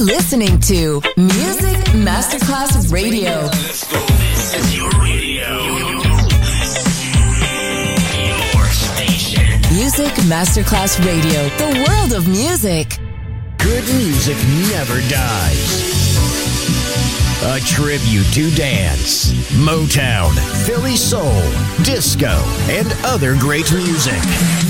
You're listening to Music Masterclass Radio. This is your radio. Your station. Music Masterclass Radio, the world of music. Good music never dies. A tribute to dance, Motown, Philly soul, disco, and other great music.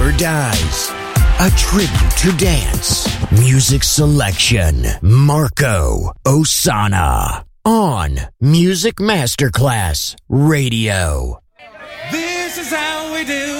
never dies. A tribute to dance. Music selection. Marco Ossanna. On Music Masterclass Radio. This is how we do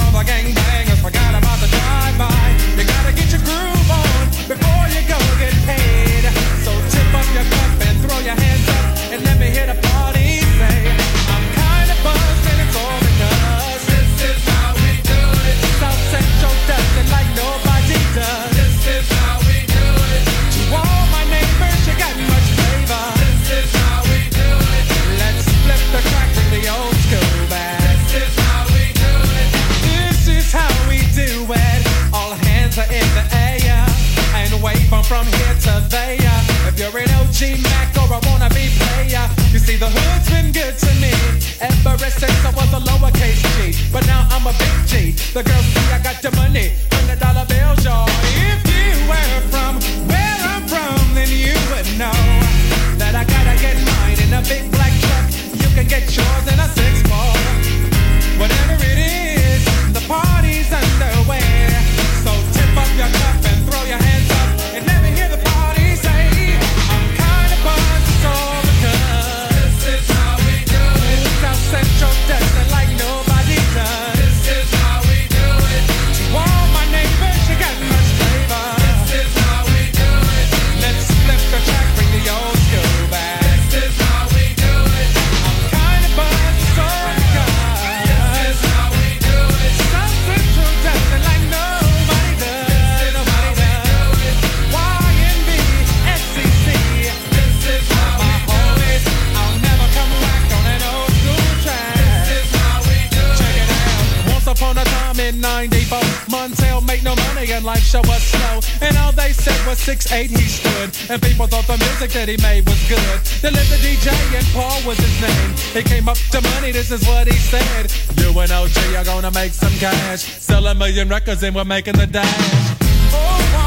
that he made was good. They let the DJ and Paul was his name. He came up to money, this is what he said. You and OG are gonna make some cash. Sell a million records and we're making the dash. Oh, oh.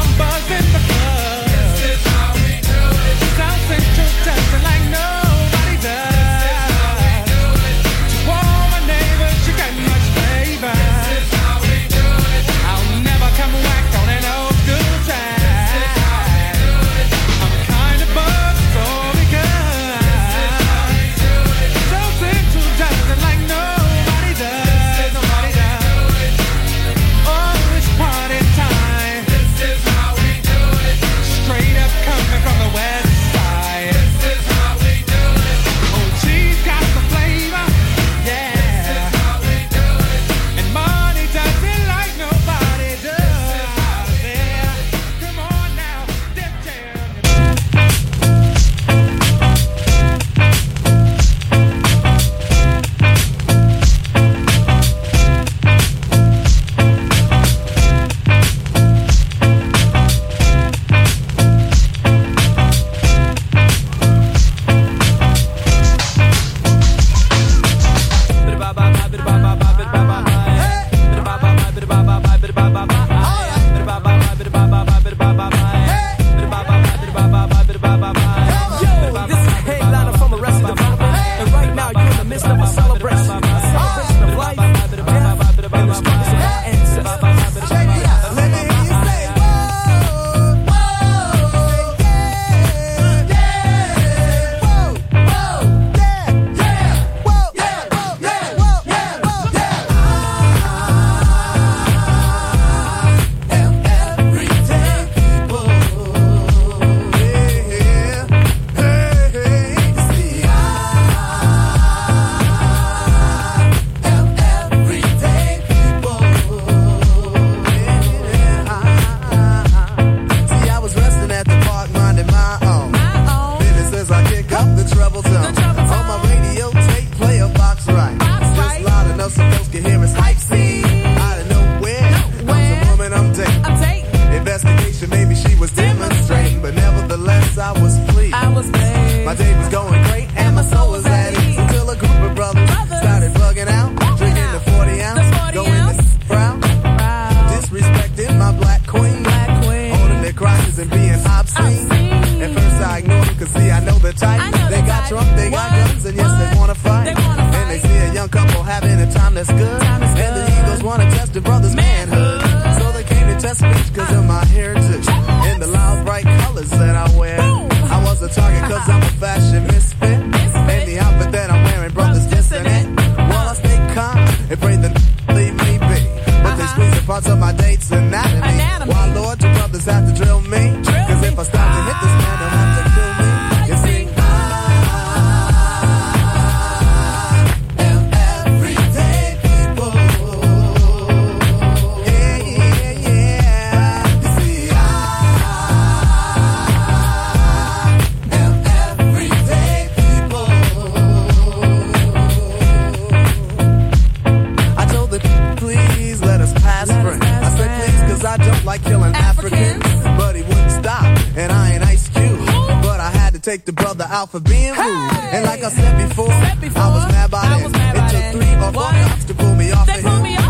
And like I said before, I was mad about it. it took three or four cops to pull me off.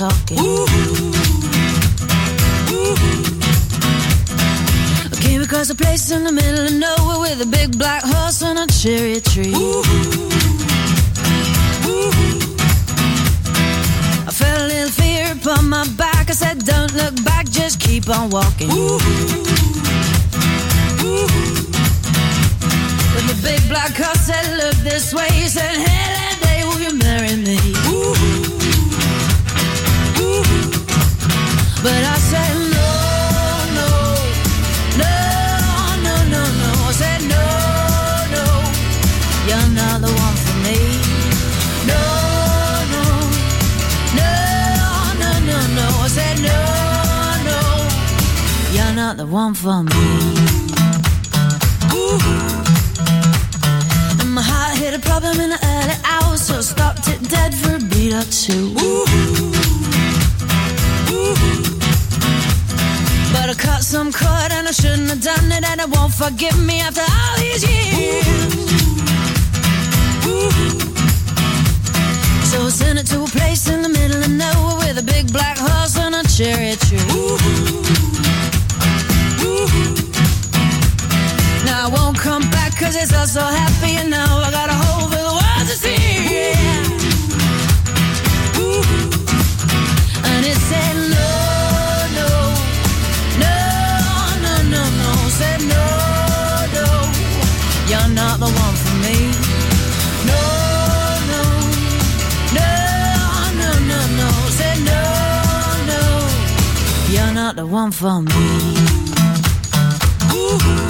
Talking. I came across a place in the middle of nowhere with a big black horse and a cherry tree. I felt a little fear upon my back. I said, Don't look back, just keep on walking. When the big black horse said, Look this way, he said, Hey, But I said, No, no, no, no, no, no. I said, No, no, you're not the one for me. No, no, no, no, no, no. I said, No, no, you're not the one for me. And my heart hit a problem in the early hours, so stopped it dead for a beat or two. But I cut some cord and I shouldn't have done it, and it won't forgive me after all these years. So I sent it to a place in the middle of nowhere with a big black horse and a cherry tree. Now I won't come back cause it's all so happy and now I got a hole for the the one for me. I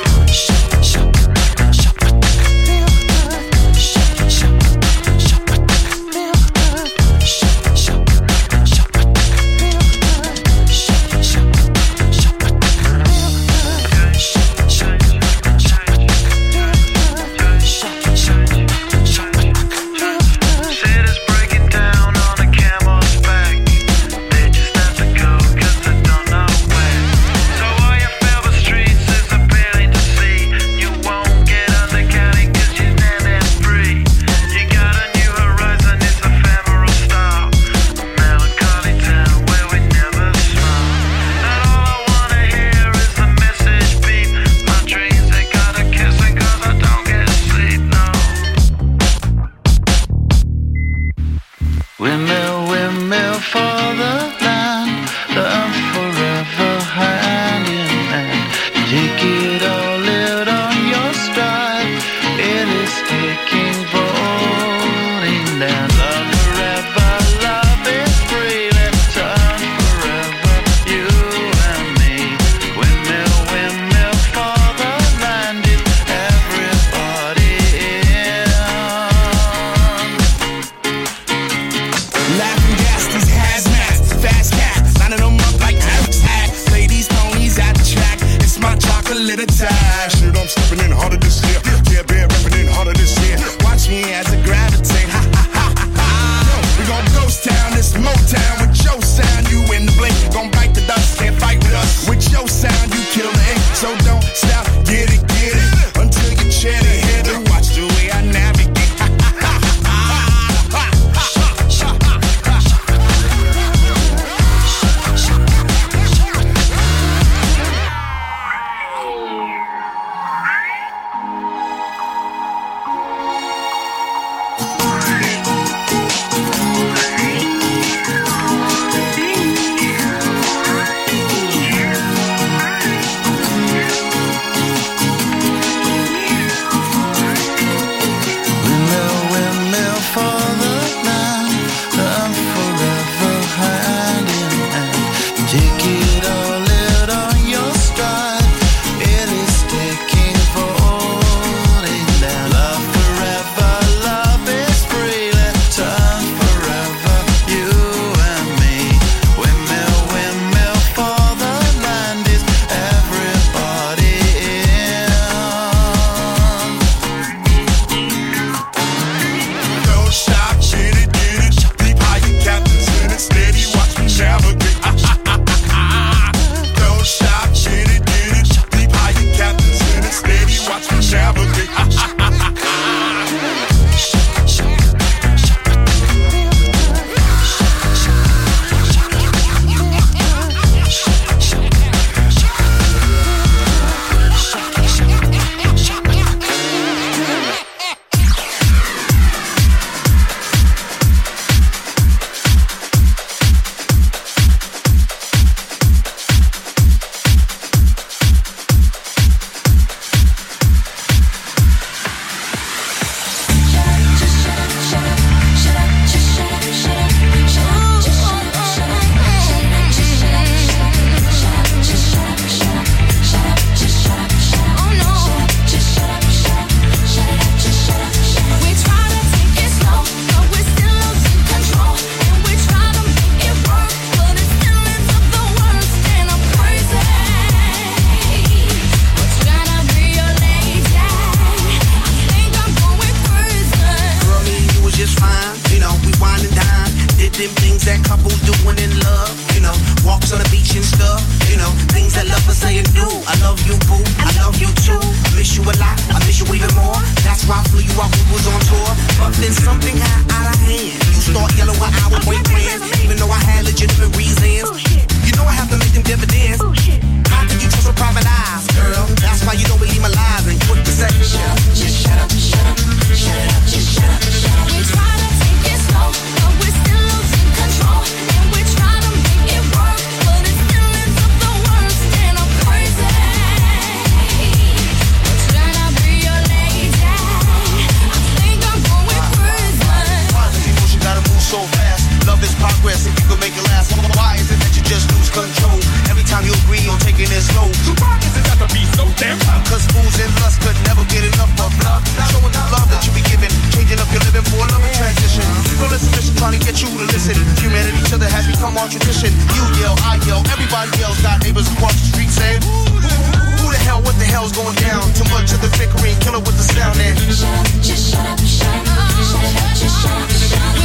tradition. You yell, I yell, everybody yells. Got neighbors across the street saying, Who the hell? What the hell's going down? Too much of the bickering, killer with the sound and. Shut up, just shut up, shut up, shut up, just shut up, shut up.